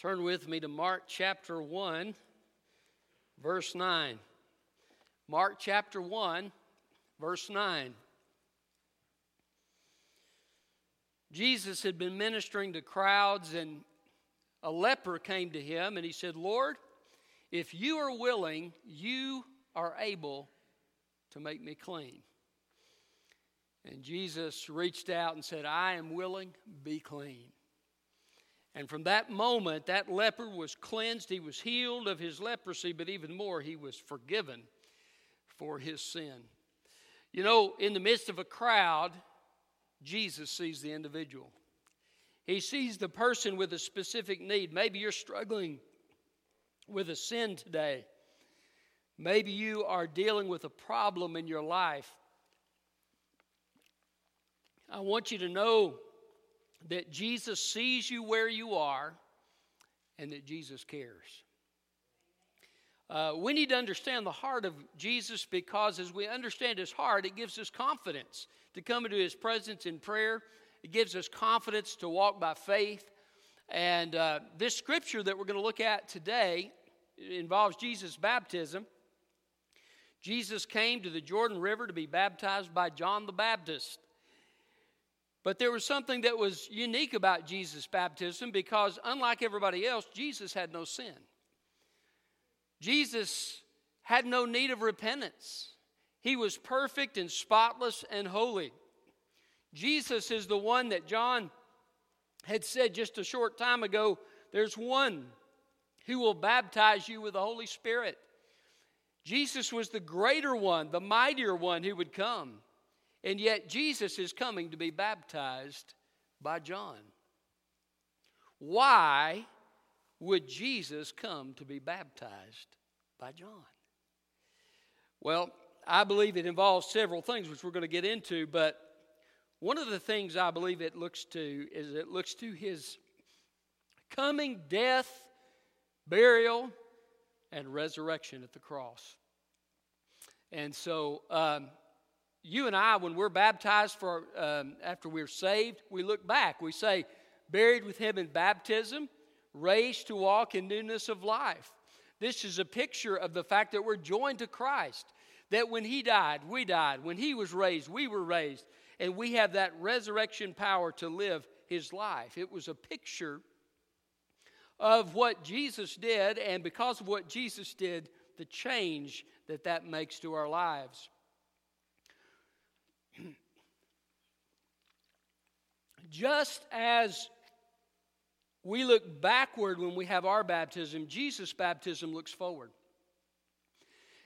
Turn with me to Mark chapter 1, verse 9. Mark chapter 1, verse 9. Jesus had been ministering to crowds, and a leper came to him, and he said, Lord, if you are willing, you are able to make me clean. And Jesus reached out and said, I am willing, be clean. And from that moment, that leper was cleansed. He was healed of his leprosy, but even more, he was forgiven for his sin. You know, in the midst of a crowd, Jesus sees the individual. He sees the person with a specific need. Maybe you're struggling with a sin today. Maybe you are dealing with a problem in your life. I want you to know that Jesus sees you where you are and that Jesus cares. Uh, we need to understand the heart of Jesus because as we understand his heart, it gives us confidence to come into his presence in prayer. It gives us confidence to walk by faith. And uh, this scripture that we're going to look at today involves Jesus' baptism. Jesus came to the Jordan River to be baptized by John the Baptist. But there was something that was unique about Jesus' baptism because, unlike everybody else, Jesus had no sin. Jesus had no need of repentance. He was perfect and spotless and holy. Jesus is the one that John had said just a short time ago there's one who will baptize you with the Holy Spirit. Jesus was the greater one, the mightier one who would come. And yet, Jesus is coming to be baptized by John. Why would Jesus come to be baptized by John? Well, I believe it involves several things, which we're going to get into, but one of the things I believe it looks to is it looks to his coming death, burial, and resurrection at the cross. And so, um, you and I, when we're baptized for um, after we're saved, we look back. We say, buried with him in baptism, raised to walk in newness of life. This is a picture of the fact that we're joined to Christ. That when he died, we died. When he was raised, we were raised. And we have that resurrection power to live his life. It was a picture of what Jesus did, and because of what Jesus did, the change that that makes to our lives. Just as we look backward when we have our baptism, Jesus' baptism looks forward.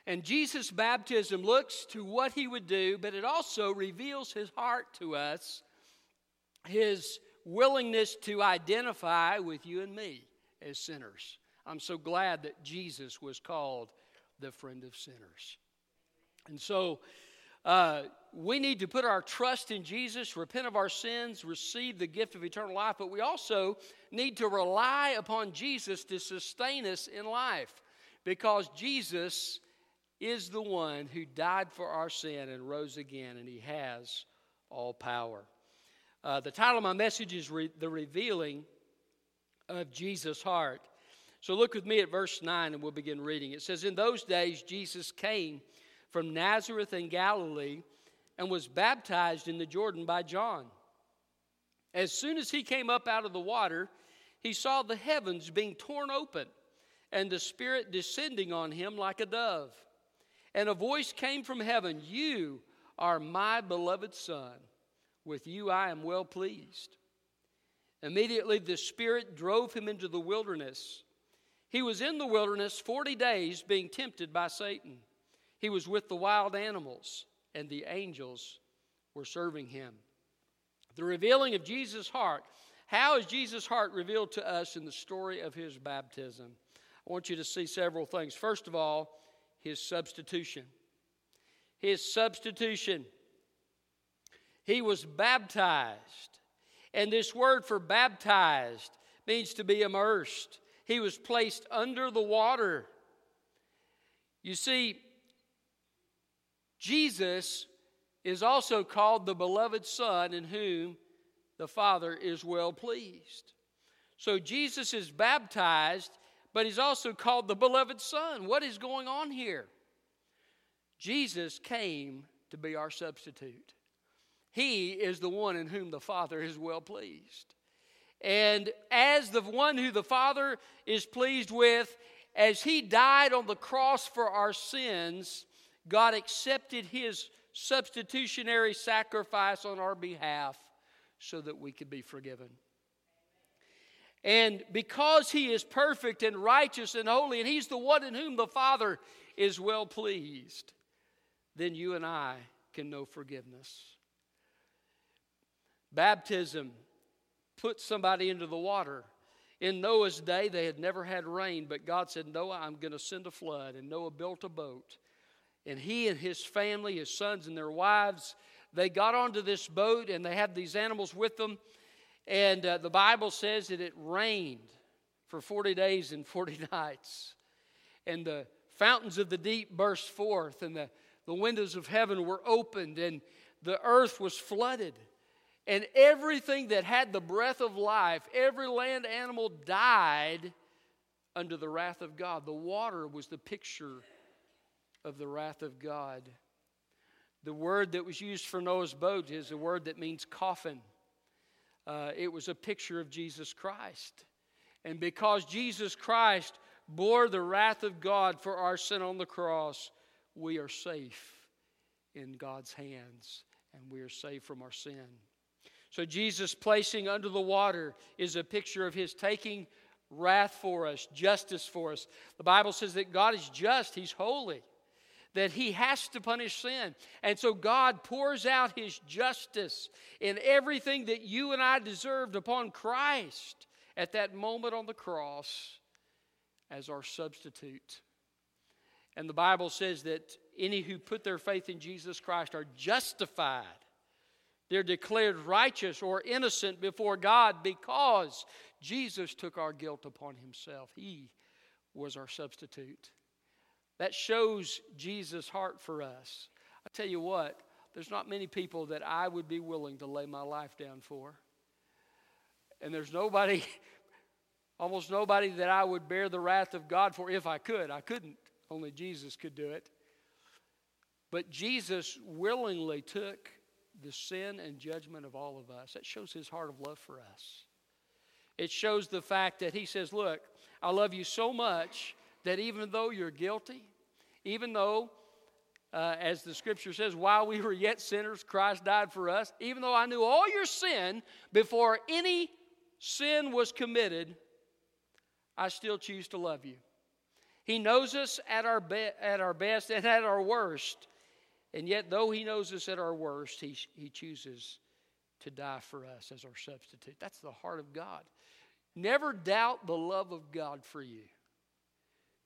And Jesus' baptism looks to what he would do, but it also reveals his heart to us, his willingness to identify with you and me as sinners. I'm so glad that Jesus was called the friend of sinners. And so, uh, we need to put our trust in Jesus, repent of our sins, receive the gift of eternal life, but we also need to rely upon Jesus to sustain us in life because Jesus is the one who died for our sin and rose again, and he has all power. Uh, the title of my message is Re- The Revealing of Jesus' Heart. So look with me at verse 9 and we'll begin reading. It says, In those days, Jesus came from Nazareth in Galilee and was baptized in the Jordan by John. As soon as he came up out of the water, he saw the heavens being torn open and the Spirit descending on him like a dove. And a voice came from heaven You are my beloved Son. With you I am well pleased. Immediately the Spirit drove him into the wilderness. He was in the wilderness 40 days being tempted by Satan. He was with the wild animals and the angels were serving him. The revealing of Jesus' heart. How is Jesus' heart revealed to us in the story of his baptism? I want you to see several things. First of all, his substitution. His substitution. He was baptized. And this word for baptized means to be immersed. He was placed under the water. You see, Jesus is also called the beloved Son in whom the Father is well pleased. So Jesus is baptized, but he's also called the beloved Son. What is going on here? Jesus came to be our substitute. He is the one in whom the Father is well pleased. And as the one who the Father is pleased with, as he died on the cross for our sins, God accepted his substitutionary sacrifice on our behalf so that we could be forgiven. And because he is perfect and righteous and holy, and he's the one in whom the Father is well pleased, then you and I can know forgiveness. Baptism puts somebody into the water. In Noah's day, they had never had rain, but God said, Noah, I'm going to send a flood. And Noah built a boat. And he and his family, his sons and their wives, they got onto this boat and they had these animals with them. And uh, the Bible says that it rained for 40 days and 40 nights. And the fountains of the deep burst forth, and the, the windows of heaven were opened, and the earth was flooded. And everything that had the breath of life, every land animal died under the wrath of God. The water was the picture of the wrath of God. The word that was used for Noah's boat is a word that means coffin. Uh, it was a picture of Jesus Christ. And because Jesus Christ bore the wrath of God for our sin on the cross, we are safe in God's hands and we are saved from our sin. So, Jesus placing under the water is a picture of his taking wrath for us, justice for us. The Bible says that God is just, he's holy that he has to punish sin. And so God pours out his justice in everything that you and I deserved upon Christ at that moment on the cross as our substitute. And the Bible says that any who put their faith in Jesus Christ are justified. They're declared righteous or innocent before God because Jesus took our guilt upon himself. He was our substitute. That shows Jesus' heart for us. I tell you what, there's not many people that I would be willing to lay my life down for. And there's nobody, almost nobody that I would bear the wrath of God for if I could. I couldn't. Only Jesus could do it. But Jesus willingly took the sin and judgment of all of us. That shows his heart of love for us. It shows the fact that he says, Look, I love you so much that even though you're guilty, even though, uh, as the scripture says, while we were yet sinners, Christ died for us, even though I knew all your sin before any sin was committed, I still choose to love you. He knows us at our, be- at our best and at our worst. And yet, though He knows us at our worst, He, he chooses to die for us as our substitute. That's the heart of God. Never doubt the love of God for you.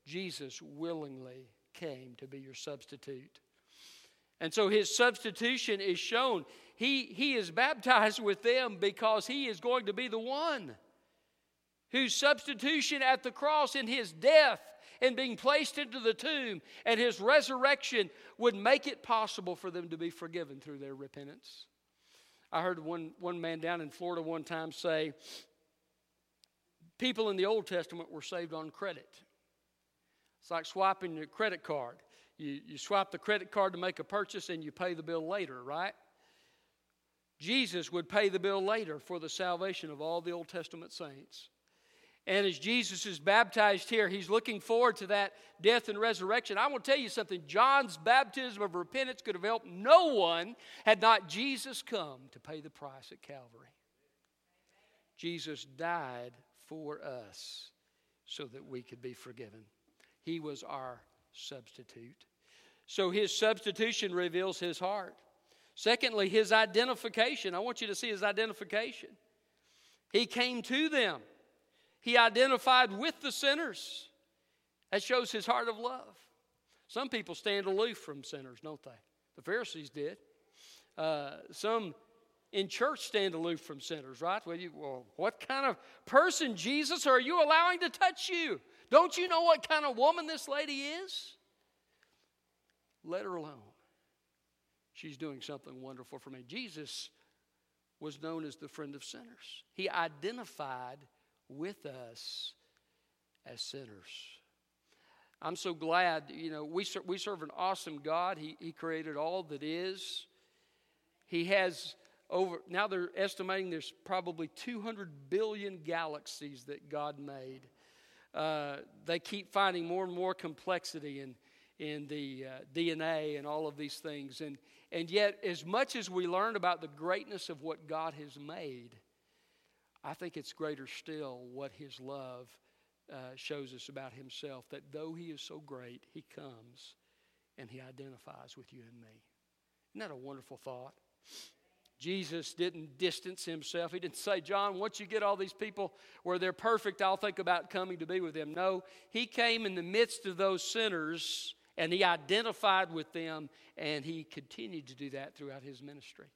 Jesus willingly came to be your substitute. And so his substitution is shown. He, he is baptized with them because he is going to be the one whose substitution at the cross in his death and being placed into the tomb and his resurrection would make it possible for them to be forgiven through their repentance. I heard one, one man down in Florida one time say, People in the Old Testament were saved on credit. It's like swiping your credit card. You, you swipe the credit card to make a purchase and you pay the bill later, right? Jesus would pay the bill later for the salvation of all the Old Testament saints. And as Jesus is baptized here, he's looking forward to that death and resurrection. I want to tell you something John's baptism of repentance could have helped no one had not Jesus come to pay the price at Calvary. Jesus died for us so that we could be forgiven. He was our substitute. So his substitution reveals his heart. Secondly, his identification. I want you to see his identification. He came to them, he identified with the sinners. That shows his heart of love. Some people stand aloof from sinners, don't they? The Pharisees did. Uh, some in church stand aloof from sinners, right? Well, you, well, what kind of person, Jesus, are you allowing to touch you? Don't you know what kind of woman this lady is? Let her alone. She's doing something wonderful for me. Jesus was known as the friend of sinners, he identified with us as sinners. I'm so glad, you know, we, we serve an awesome God. He, he created all that is. He has over, now they're estimating there's probably 200 billion galaxies that God made. Uh, they keep finding more and more complexity in, in the uh, DNA and all of these things. And, and yet, as much as we learn about the greatness of what God has made, I think it's greater still what His love uh, shows us about Himself. That though He is so great, He comes and He identifies with you and me. Isn't that a wonderful thought? Jesus didn't distance himself. He didn't say, John, once you get all these people where they're perfect, I'll think about coming to be with them. No, he came in the midst of those sinners and he identified with them and he continued to do that throughout his ministry.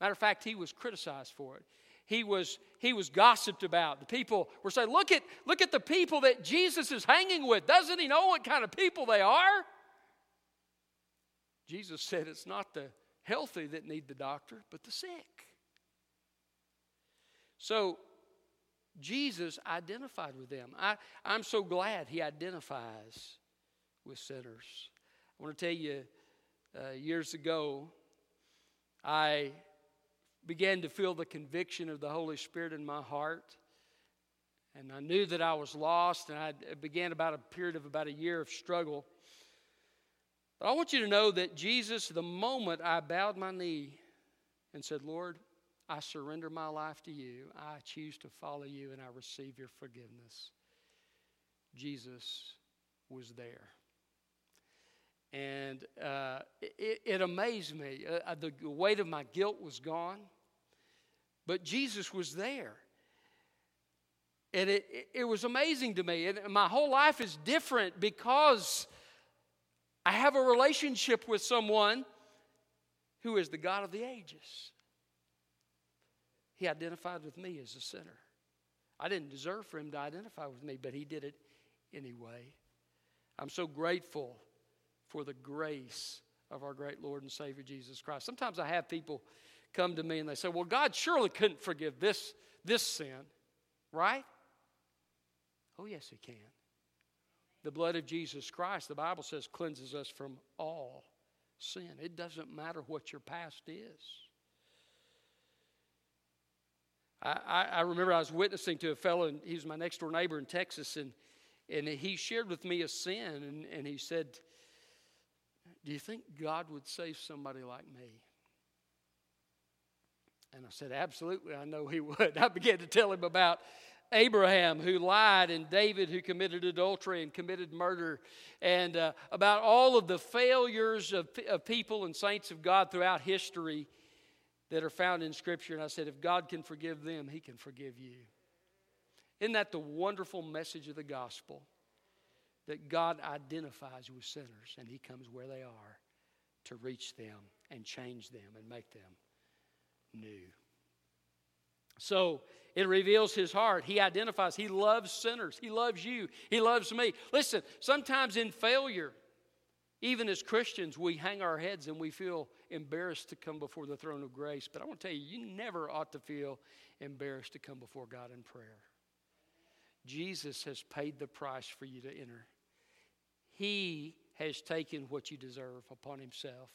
Matter of fact, he was criticized for it. He was, he was gossiped about. The people were saying, look at, look at the people that Jesus is hanging with. Doesn't he know what kind of people they are? Jesus said it's not the healthy that need the doctor, but the sick. So Jesus identified with them. I, I'm so glad he identifies with sinners. I want to tell you, uh, years ago, I began to feel the conviction of the Holy Spirit in my heart. And I knew that I was lost, and I began about a period of about a year of struggle. But I want you to know that Jesus, the moment I bowed my knee and said, Lord, I surrender my life to you, I choose to follow you, and I receive your forgiveness, Jesus was there. And uh, it, it, amazed me. Uh, uh, the weight of my guilt was gone, but Jesus was there. And it, it was amazing to me. And my whole life is different because I have a relationship with someone who is the God of the ages. He identified with me as a sinner. I didn't deserve for him to identify with me, but he did it anyway. I'm so grateful for the grace of our great Lord and Savior Jesus Christ. Sometimes I have people come to me and they say, Well, God surely couldn't forgive this, this sin, right? Oh, yes, He can. The blood of Jesus Christ, the Bible says, cleanses us from all sin. It doesn't matter what your past is. I, I, I remember I was witnessing to a fellow, and he was my next door neighbor in Texas, and, and he shared with me a sin, and, and he said, Do you think God would save somebody like me? And I said, Absolutely, I know he would. I began to tell him about Abraham who lied, and David who committed adultery and committed murder, and uh, about all of the failures of, of people and saints of God throughout history that are found in Scripture. And I said, if God can forgive them, He can forgive you. Isn't that the wonderful message of the gospel? That God identifies with sinners and He comes where they are to reach them and change them and make them new. So it reveals his heart. He identifies. He loves sinners. He loves you. He loves me. Listen, sometimes in failure, even as Christians, we hang our heads and we feel embarrassed to come before the throne of grace. But I want to tell you, you never ought to feel embarrassed to come before God in prayer. Jesus has paid the price for you to enter. He has taken what you deserve upon himself.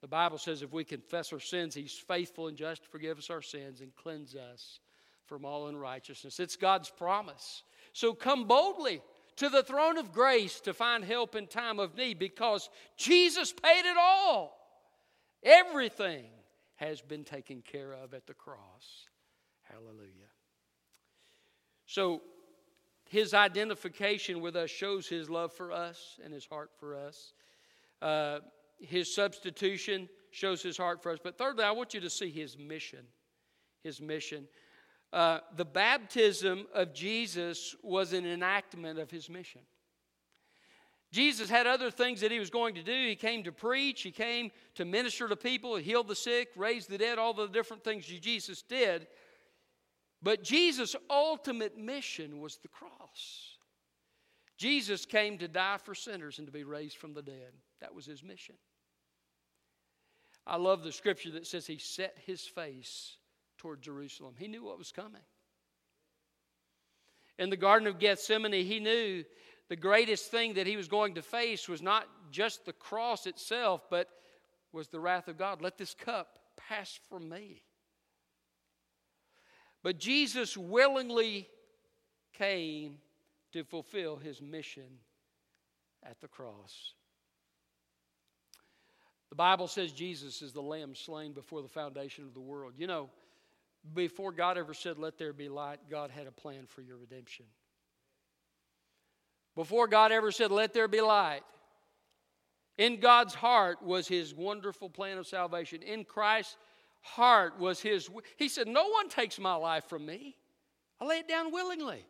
The Bible says if we confess our sins, He's faithful and just to forgive us our sins and cleanse us from all unrighteousness. It's God's promise. So come boldly to the throne of grace to find help in time of need because Jesus paid it all. Everything has been taken care of at the cross. Hallelujah. So, his identification with us shows his love for us and his heart for us. Uh, his substitution shows his heart for us. But thirdly, I want you to see his mission. His mission. Uh, the baptism of Jesus was an enactment of his mission. Jesus had other things that he was going to do. He came to preach, he came to minister to people, he healed the sick, raised the dead, all the different things Jesus did. But Jesus' ultimate mission was the cross. Jesus came to die for sinners and to be raised from the dead. That was his mission. I love the scripture that says he set his face toward Jerusalem. He knew what was coming. In the Garden of Gethsemane, he knew the greatest thing that he was going to face was not just the cross itself, but was the wrath of God. Let this cup pass from me. But Jesus willingly came to fulfill his mission at the cross. The Bible says Jesus is the lamb slain before the foundation of the world. You know, before God ever said, Let there be light, God had a plan for your redemption. Before God ever said, Let there be light, in God's heart was his wonderful plan of salvation. In Christ's heart was his. He said, No one takes my life from me. I lay it down willingly.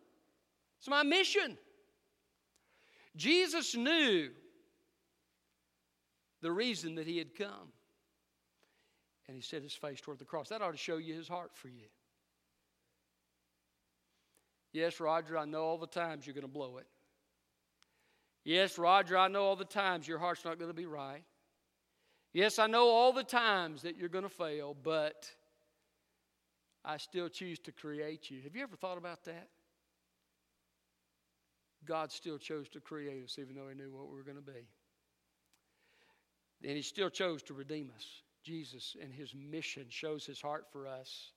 It's my mission. Jesus knew the reason that he had come. And he set his face toward the cross. That ought to show you his heart for you. Yes, Roger, I know all the times you're going to blow it. Yes, Roger, I know all the times your heart's not going to be right. Yes, I know all the times that you're going to fail, but I still choose to create you. Have you ever thought about that? God still chose to create us, even though He knew what we were going to be. And He still chose to redeem us. Jesus and His mission shows His heart for us.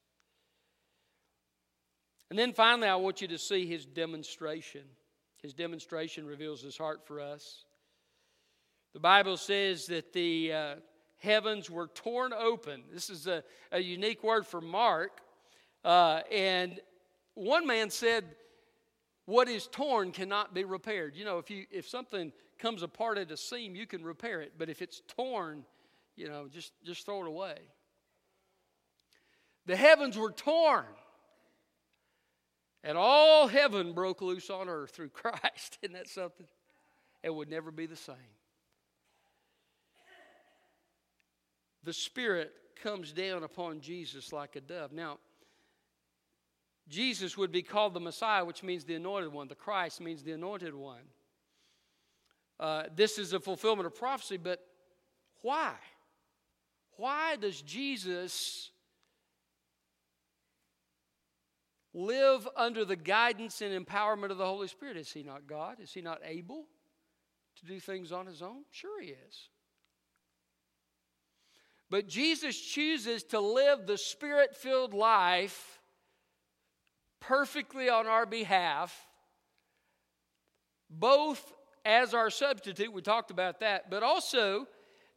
And then finally, I want you to see His demonstration. His demonstration reveals His heart for us. The Bible says that the uh, heavens were torn open. This is a, a unique word for Mark. Uh, and one man said, what is torn cannot be repaired. You know, if, you, if something comes apart at a seam, you can repair it. But if it's torn, you know, just, just throw it away. The heavens were torn. And all heaven broke loose on earth through Christ. Isn't that something? It would never be the same. The Spirit comes down upon Jesus like a dove. Now, Jesus would be called the Messiah, which means the anointed one. The Christ means the anointed one. Uh, this is a fulfillment of prophecy, but why? Why does Jesus live under the guidance and empowerment of the Holy Spirit? Is he not God? Is he not able to do things on his own? Sure, he is. But Jesus chooses to live the spirit filled life perfectly on our behalf, both as our substitute, we talked about that, but also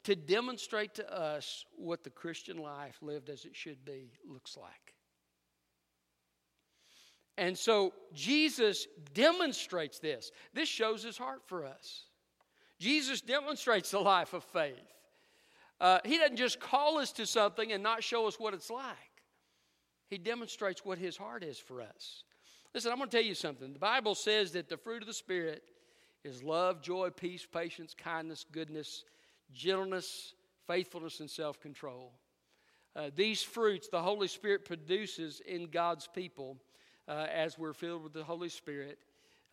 to demonstrate to us what the Christian life lived as it should be looks like. And so Jesus demonstrates this. This shows his heart for us. Jesus demonstrates the life of faith. Uh, he doesn't just call us to something and not show us what it's like. He demonstrates what his heart is for us. Listen, I'm going to tell you something. The Bible says that the fruit of the Spirit is love, joy, peace, patience, kindness, goodness, gentleness, faithfulness, and self control. Uh, these fruits the Holy Spirit produces in God's people uh, as we're filled with the Holy Spirit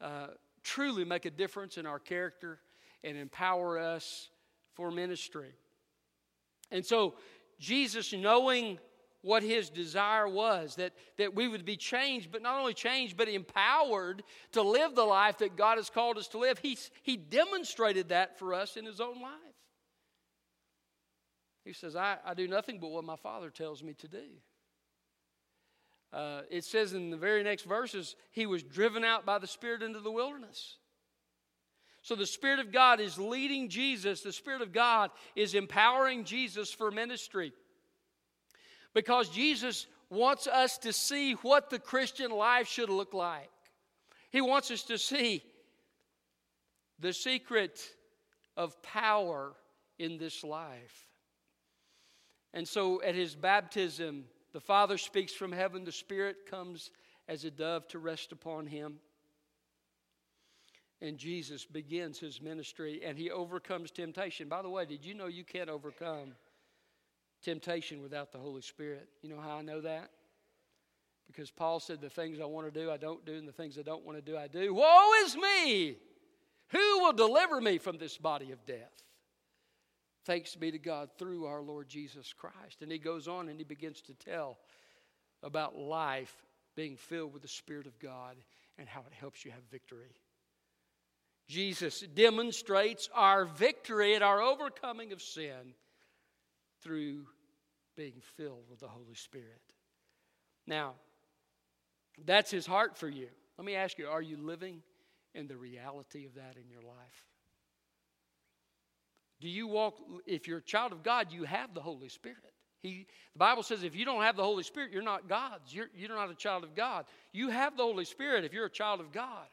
uh, truly make a difference in our character and empower us for ministry. And so, Jesus, knowing what his desire was that, that we would be changed, but not only changed, but empowered to live the life that God has called us to live. He, he demonstrated that for us in his own life. He says, I, I do nothing but what my Father tells me to do. Uh, it says in the very next verses, he was driven out by the Spirit into the wilderness. So the Spirit of God is leading Jesus, the Spirit of God is empowering Jesus for ministry because Jesus wants us to see what the Christian life should look like. He wants us to see the secret of power in this life. And so at his baptism, the Father speaks from heaven, the Spirit comes as a dove to rest upon him. And Jesus begins his ministry and he overcomes temptation. By the way, did you know you can't overcome temptation without the Holy Spirit. You know how I know that? Because Paul said, The things I want to do, I don't do, and the things I don't want to do, I do. Woe is me! Who will deliver me from this body of death? Thanks be to God through our Lord Jesus Christ. And he goes on and he begins to tell about life being filled with the Spirit of God. and how it helps you have victory. Jesus demonstrates our victory and our overcoming of sin through being filled with the Holy Spirit. Now, that's his heart for you. Let me ask you are you living in the reality of that in your life? Do you walk, if you're a child of God, you have the Holy Spirit. He, the Bible says if you don't have the Holy Spirit, you're not God's. You're, you're not a child of God. You have the Holy Spirit if you're a child of God.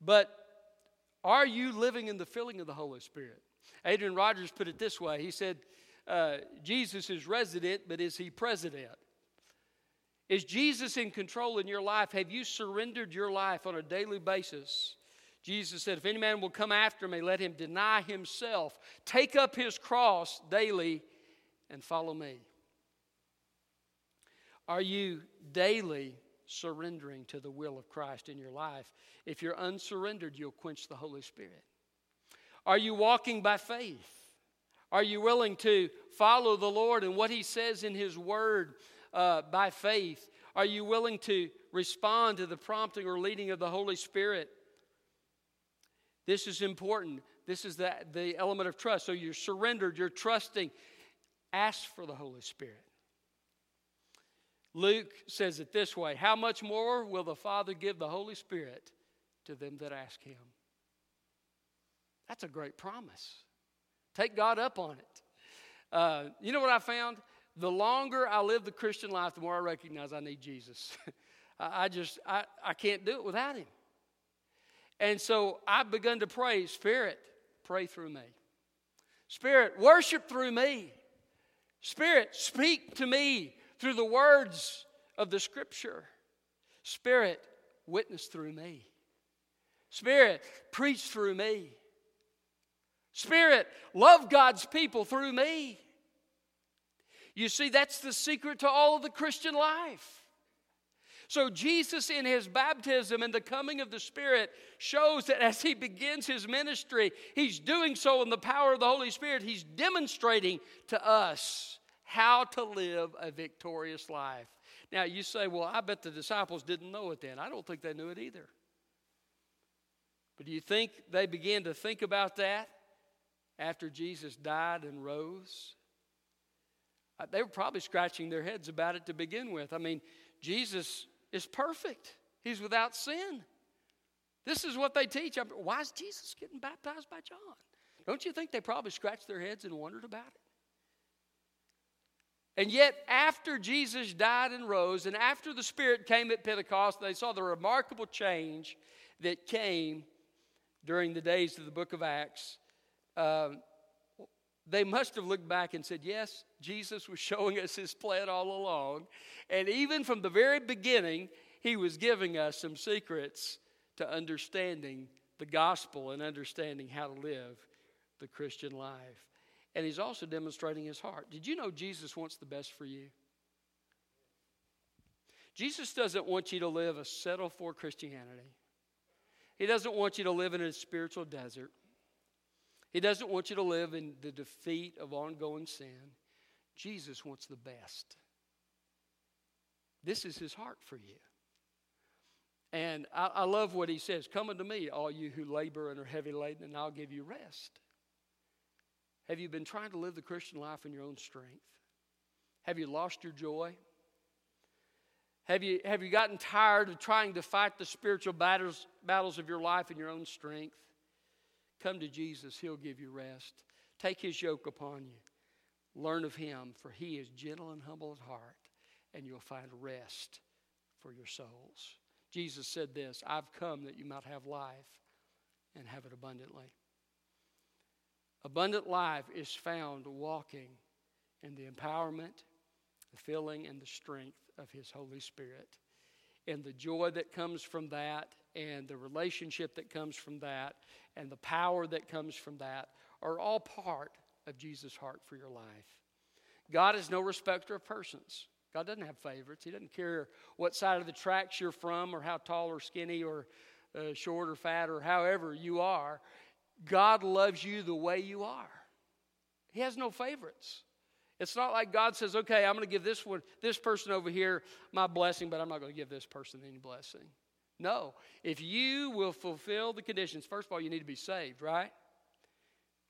But are you living in the filling of the Holy Spirit? Adrian Rogers put it this way He said, uh, Jesus is resident, but is he president? Is Jesus in control in your life? Have you surrendered your life on a daily basis? Jesus said, If any man will come after me, let him deny himself, take up his cross daily, and follow me. Are you daily surrendering to the will of Christ in your life? If you're unsurrendered, you'll quench the Holy Spirit. Are you walking by faith? Are you willing to follow the Lord and what He says in His Word uh, by faith? Are you willing to respond to the prompting or leading of the Holy Spirit? This is important. This is the, the element of trust. So you're surrendered, you're trusting. Ask for the Holy Spirit. Luke says it this way How much more will the Father give the Holy Spirit to them that ask Him? That's a great promise. Take God up on it. Uh, you know what I found? The longer I live the Christian life, the more I recognize I need Jesus. I just, I, I can't do it without Him. And so I've begun to pray, Spirit, pray through me. Spirit, worship through me. Spirit, speak to me through the words of the Scripture. Spirit, witness through me. Spirit, preach through me. Spirit, love God's people through me. You see, that's the secret to all of the Christian life. So, Jesus, in his baptism and the coming of the Spirit, shows that as he begins his ministry, he's doing so in the power of the Holy Spirit. He's demonstrating to us how to live a victorious life. Now, you say, well, I bet the disciples didn't know it then. I don't think they knew it either. But do you think they began to think about that after Jesus died and rose? Uh, they were probably scratching their heads about it to begin with. I mean, Jesus is perfect, he's without sin. This is what they teach. Why is Jesus getting baptized by John? Don't you think they probably scratched their heads and wondered about it? And yet, after Jesus died and rose, and after the Spirit came at Pentecost, they saw the remarkable change that came during the days of the book of Acts. Um, they must have looked back and said, Yes, Jesus was showing us his plan all along. And even from the very beginning, he was giving us some secrets to understanding the gospel and understanding how to live the Christian life. And he's also demonstrating his heart. Did you know Jesus wants the best for you? Jesus doesn't want you to live a settle for Christianity. He doesn't want you to live in a spiritual desert. He doesn't want you to live in the defeat of ongoing sin. Jesus wants the best. This is his heart for you. And I, I, love what he says Come unto me, all you who labor and are heavy laden, and I'll give you rest. Have you been trying to live the Christian life in your own strength? Have you lost your joy? Have you, have you gotten tired of trying to fight the spiritual battles, battles of your life in your own strength? Come to Jesus, He'll give you rest. Take His yoke upon you. Learn of Him, for He is gentle and humble at heart, and you'll find rest for your souls. Jesus said this I've come that you might have life and have it abundantly. Abundant life is found walking in the empowerment, the filling, and the strength of His Holy Spirit. And the joy that comes from that, and the relationship that comes from that, and the power that comes from that are all part of Jesus' heart for your life. God is no respecter of persons. God doesn't have favorites. He doesn't care what side of the tracks you're from or how tall or skinny or uh, short or fat or however you are. God loves you the way you are. He has no favorites. It's not like God says, okay, I'm going to give this one, this person over here my blessing, but I'm not going to give this person any blessing. No. If you will fulfill the conditions, first of all, you need to be saved, right?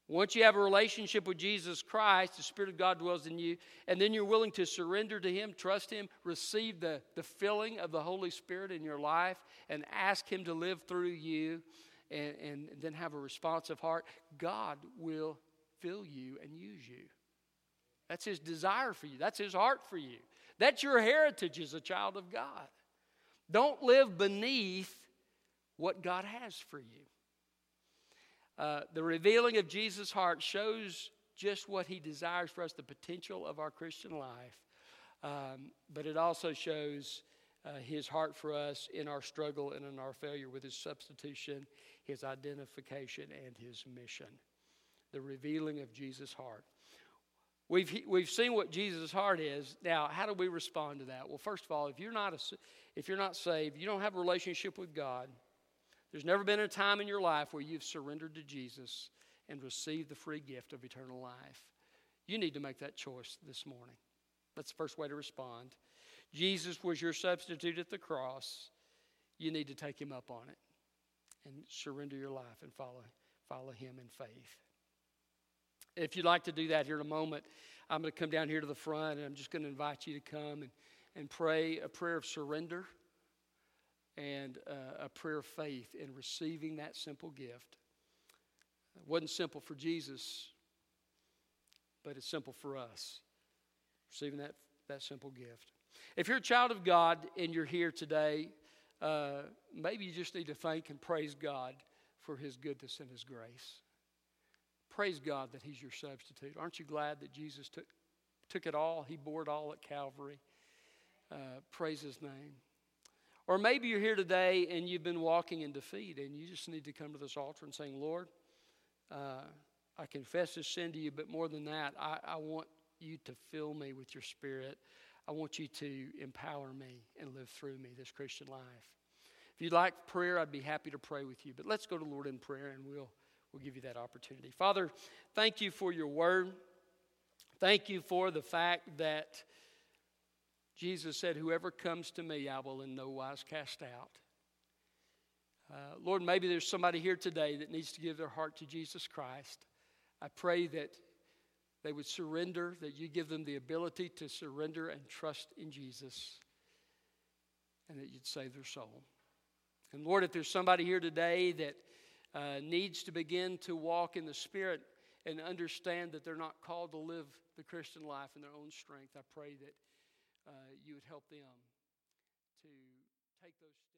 Once you have a relationship with Jesus Christ, the Spirit of God dwells in you, and then you're willing to surrender to Him, trust Him, receive the, the filling of the Holy Spirit in your life, and ask Him to live through you, and, and then have a responsive heart, God will fill you and use you. That's His desire for you, that's His heart for you. That's your heritage as a child of God. Don't live beneath what God has for you. Uh, the revealing of Jesus' heart shows just what he desires for us, the potential of our Christian life. Um, but it also shows uh, his heart for us in our struggle and in our failure with his substitution, his identification, and his mission. The revealing of Jesus' heart. We've, we've seen what Jesus' heart is. Now, how do we respond to that? Well, first of all, if you're not, a, if you're not saved, you don't have a relationship with God, there's never been a time in your life where you've surrendered to Jesus and received the free gift of eternal life. You need to make that choice this morning. That's the first way to respond. Jesus was your substitute at the cross. You need to take him up on it and surrender your life and follow, follow him in faith. If you'd like to do that here in a moment, I'm going to come down here to the front and I'm just going to invite you to come and, and pray a prayer of surrender and uh, a prayer of faith in receiving that simple gift. It wasn't simple for Jesus, but it's simple for us, receiving that, that simple gift. If you're a child of God and you're here today, uh, maybe you just need to thank and praise God for His goodness and His grace. Praise God that He's your substitute. Aren't you glad that Jesus took, took it all? He bore it all at Calvary. Uh, praise His name. Or maybe you're here today and you've been walking in defeat and you just need to come to this altar and saying, Lord, uh, I confess this sin to you, but more than that, I, I want you to fill me with your spirit. I want you to empower me and live through me this Christian life. If you'd like prayer, I'd be happy to pray with you. But let's go to the Lord in prayer and we'll, we'll give you that opportunity. Father, thank you for your word. Thank you for the fact that Jesus said, Whoever comes to me, I will in no wise cast out. Uh, Lord, maybe there's somebody here today that needs to give their heart to Jesus Christ. I pray that they would surrender, that you give them the ability to surrender and trust in Jesus, and that you'd save their soul. And Lord, if there's somebody here today that uh, needs to begin to walk in the Spirit and understand that they're not called to live the Christian life in their own strength, I pray that uh, you would help them to take those steps.